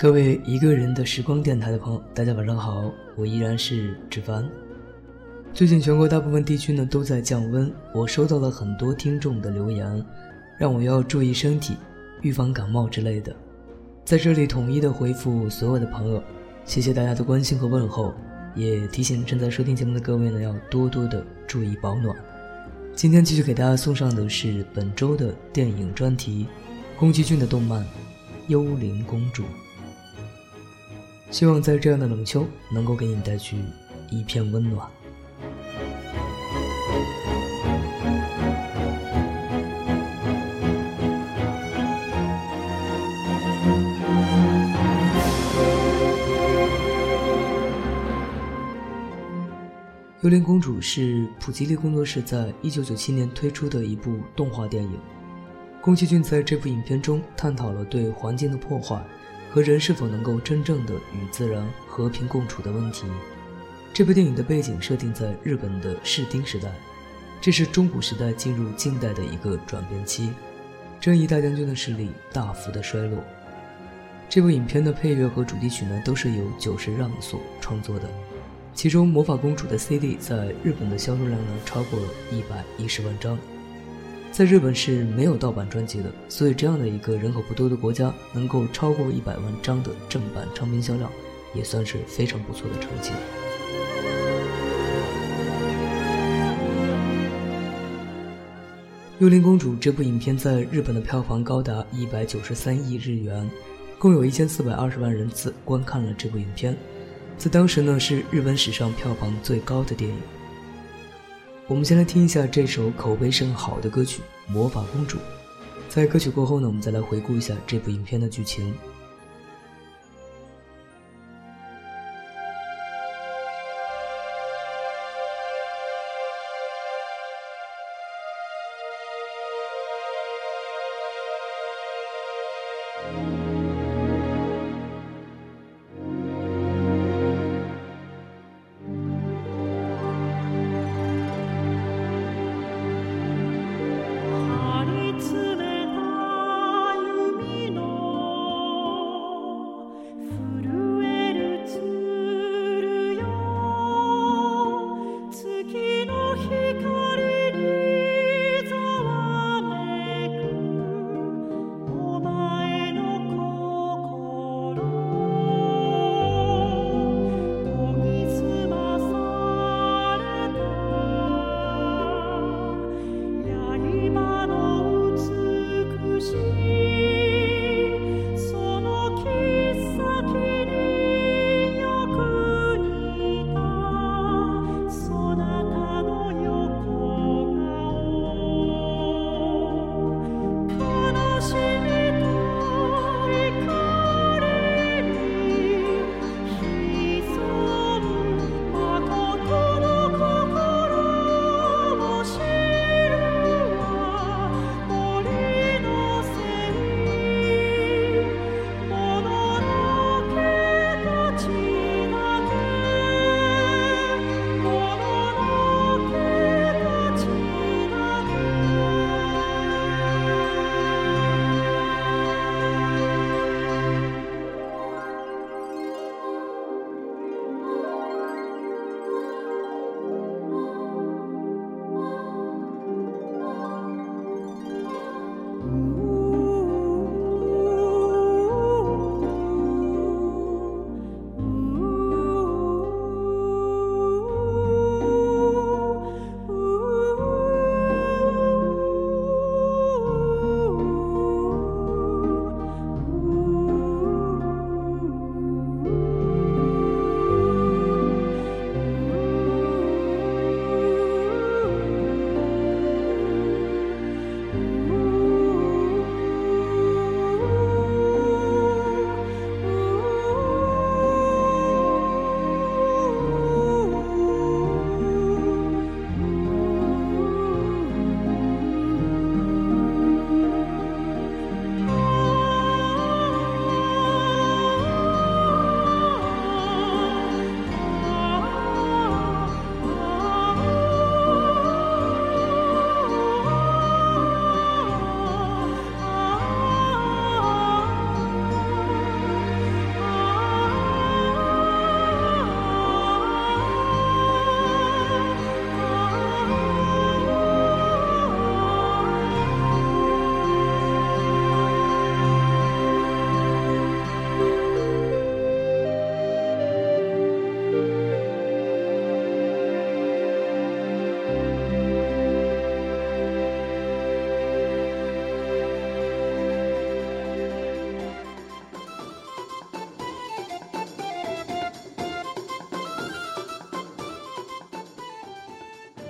各位一个人的时光电台的朋友，大家晚上好，我依然是志凡。最近全国大部分地区呢都在降温，我收到了很多听众的留言，让我要注意身体，预防感冒之类的。在这里统一的回复所有的朋友，谢谢大家的关心和问候，也提醒正在收听节目的各位呢要多多的注意保暖。今天继续给大家送上的是本周的电影专题，宫崎骏的动漫《幽灵公主》。希望在这样的冷秋，能够给你带去一片温暖。《幽灵公主》是普吉利工作室在一九九七年推出的一部动画电影。宫崎骏在这部影片中探讨了对环境的破坏。和人是否能够真正的与自然和平共处的问题。这部电影的背景设定在日本的室町时代，这是中古时代进入近代的一个转变期，正义大将军的势力大幅的衰落。这部影片的配乐和主题曲呢，都是由久石让所创作的，其中《魔法公主》的 CD 在日本的销售量呢，超过了一百一十万张。在日本是没有盗版专辑的，所以这样的一个人口不多的国家，能够超过一百万张的正版唱片销量，也算是非常不错的成绩。《幽灵公主》这部影片在日本的票房高达一百九十三亿日元，共有一千四百二十万人次观看了这部影片，在当时呢是日本史上票房最高的电影。我们先来听一下这首口碑甚好的歌曲《魔法公主》。在歌曲过后呢，我们再来回顾一下这部影片的剧情。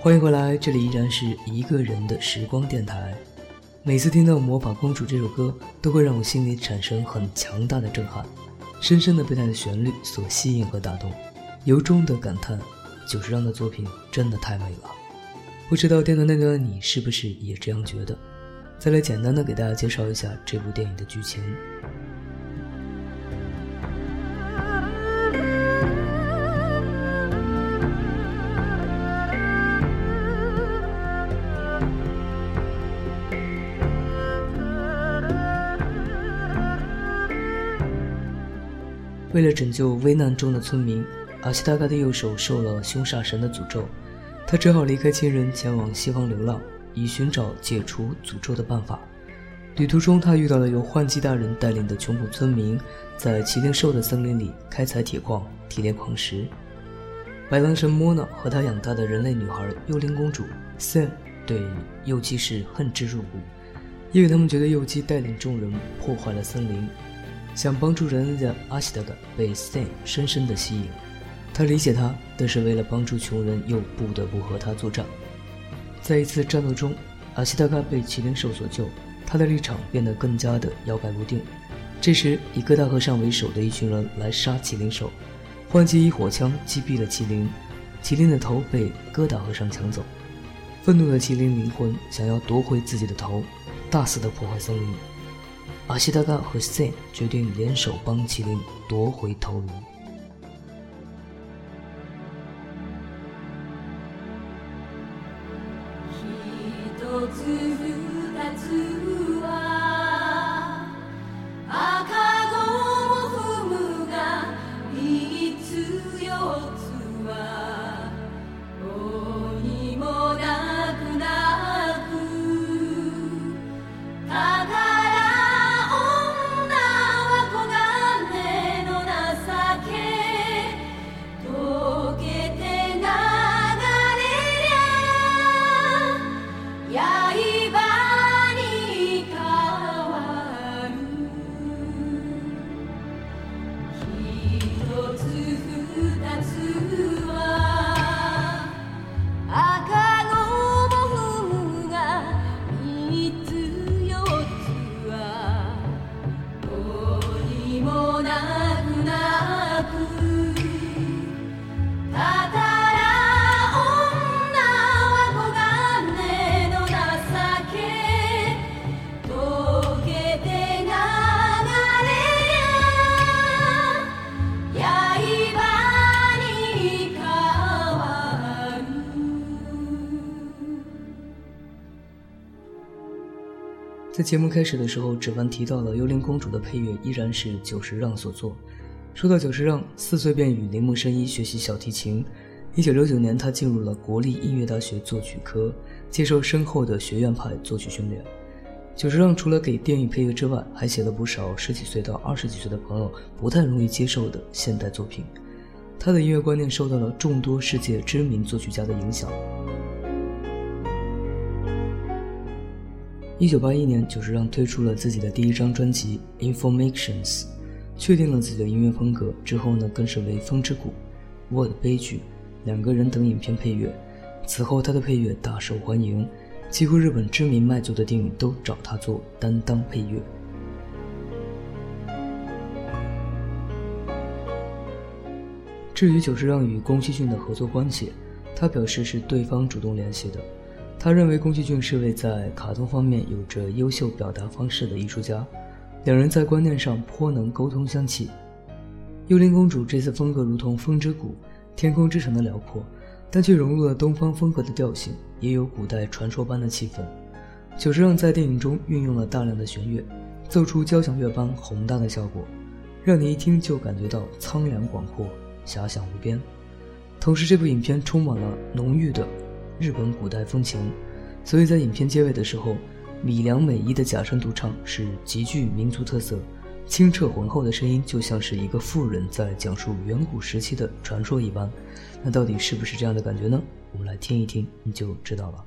欢迎回来，这里依然是一个人的时光电台。每次听到《魔法公主》这首歌，都会让我心里产生很强大的震撼，深深的被它的旋律所吸引和打动，由衷的感叹久石让的作品真的太美了。不知道电台那端的你是不是也这样觉得？再来简单的给大家介绍一下这部电影的剧情。为了拯救危难中的村民，阿西达嘎的右手受了凶煞神的诅咒，他只好离开亲人，前往西方流浪，以寻找解除诅咒的办法。旅途中，他遇到了由幻姬大人带领的穷苦村民，在麒麟兽的森林里开采铁矿、提炼矿石。白狼神莫娜和他养大的人类女孩幽灵公主 Sam 对幼姬是恨之入骨，因为他们觉得幼姬带领众人破坏了森林。想帮助人类的阿西达嘎被 Sam 深深的吸引，他理解他，但是为了帮助穷人，又不得不和他作战。在一次战斗中，阿西达嘎被麒麟兽所救，他的立场变得更加的摇摆不定。这时，以哥大和尚为首的一群人来杀麒麟兽，幻姬以火枪击毙了麒麟，麒麟的头被哥大和尚抢走。愤怒的麒麟灵魂想要夺回自己的头，大肆的破坏森林。阿西达嘎和 Sen 决定联手帮麒麟夺回头颅。在节目开始的时候，芷凡提到了《幽灵公主》的配乐依然是久石让所作。说到久石让，四岁便与铃木伸一学习小提琴。一九六九年，他进入了国立音乐大学作曲科，接受深厚的学院派作曲训练。久石让除了给电影配乐之外，还写了不少十几岁到二十几岁的朋友不太容易接受的现代作品。他的音乐观念受到了众多世界知名作曲家的影响。一九八一年，久石让推出了自己的第一张专辑《Informations》，确定了自己的音乐风格。之后呢，更是为《风之谷》、《我的悲剧》、《两个人》等影片配乐。此后，他的配乐大受欢迎，几乎日本知名卖座的电影都找他做担当配乐。至于久石让与宫崎骏的合作关系，他表示是对方主动联系的。他认为宫崎骏是位在卡通方面有着优秀表达方式的艺术家，两人在观念上颇能沟通相契。幽灵公主这次风格如同风之谷、天空之城的辽阔，但却融入了东方风格的调性，也有古代传说般的气氛。久石让在电影中运用了大量的弦乐，奏出交响乐般宏大的效果，让你一听就感觉到苍凉广阔、遐想无边。同时，这部影片充满了浓郁的。日本古代风情，所以在影片结尾的时候，米良美依的假声独唱是极具民族特色，清澈浑厚的声音就像是一个妇人在讲述远古时期的传说一般。那到底是不是这样的感觉呢？我们来听一听，你就知道了。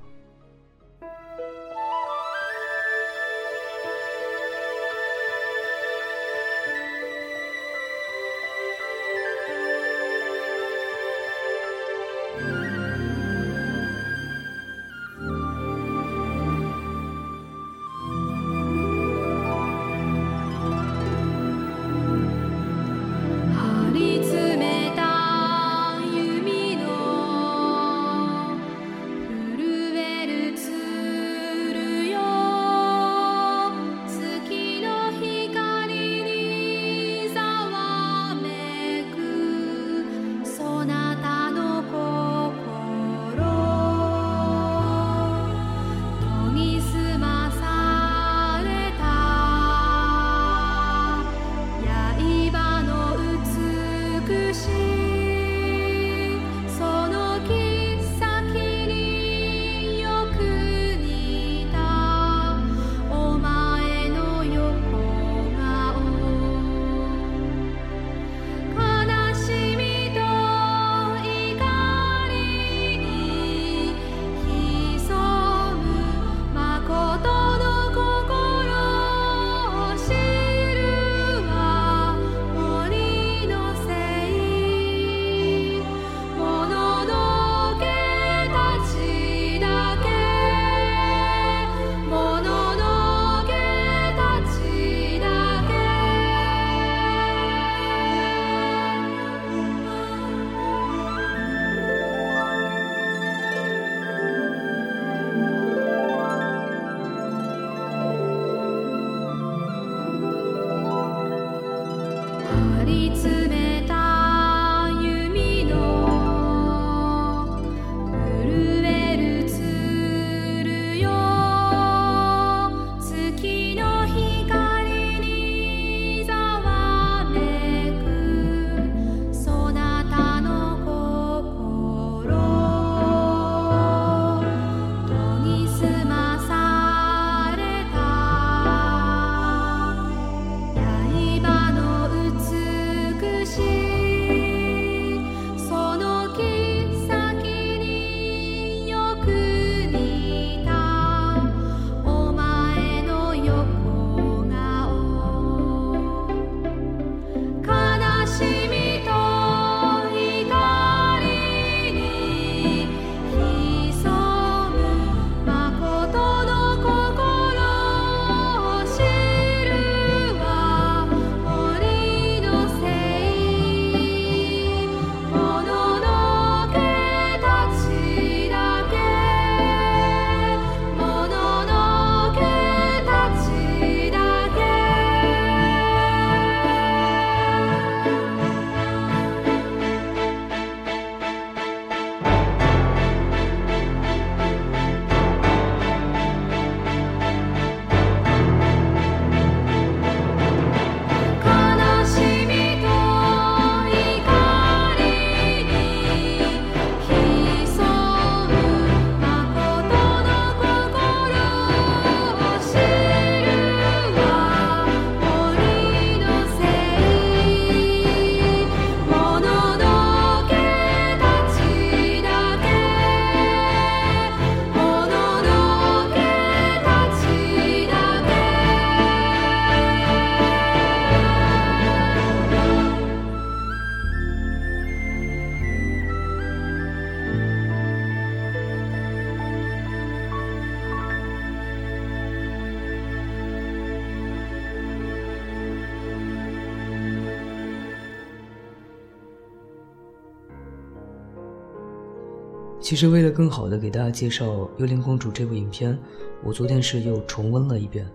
其实为了更好的给大家介绍《幽灵公主》这部影片，我昨天是又重温了一遍，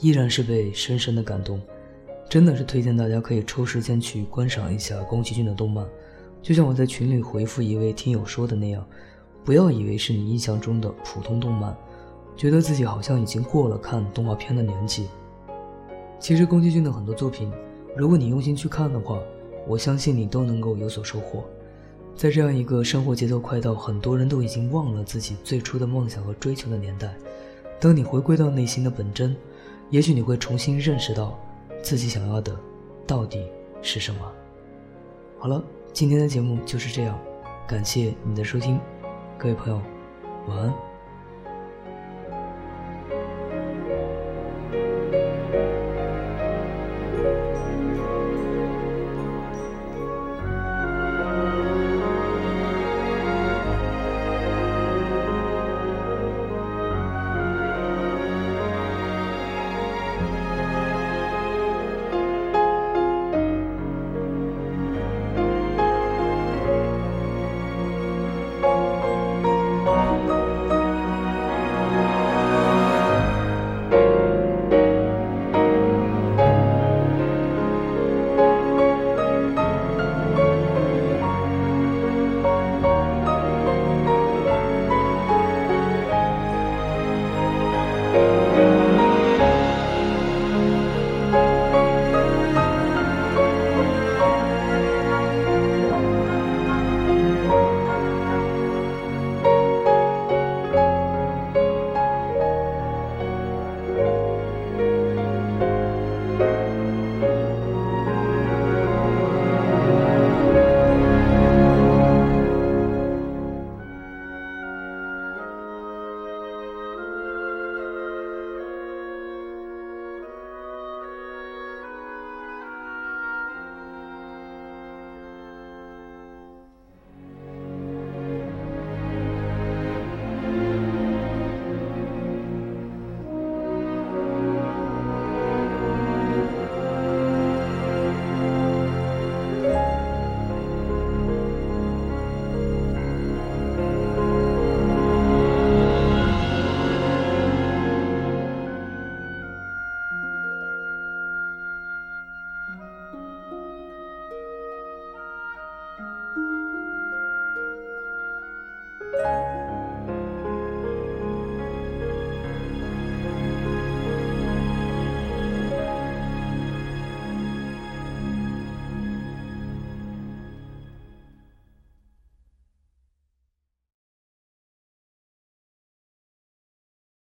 依然是被深深的感动。真的是推荐大家可以抽时间去观赏一下宫崎骏的动漫。就像我在群里回复一位听友说的那样，不要以为是你印象中的普通动漫，觉得自己好像已经过了看动画片的年纪。其实宫崎骏的很多作品，如果你用心去看的话，我相信你都能够有所收获。在这样一个生活节奏快到很多人都已经忘了自己最初的梦想和追求的年代，当你回归到内心的本真，也许你会重新认识到，自己想要的到底是什么。好了，今天的节目就是这样，感谢你的收听，各位朋友，晚安。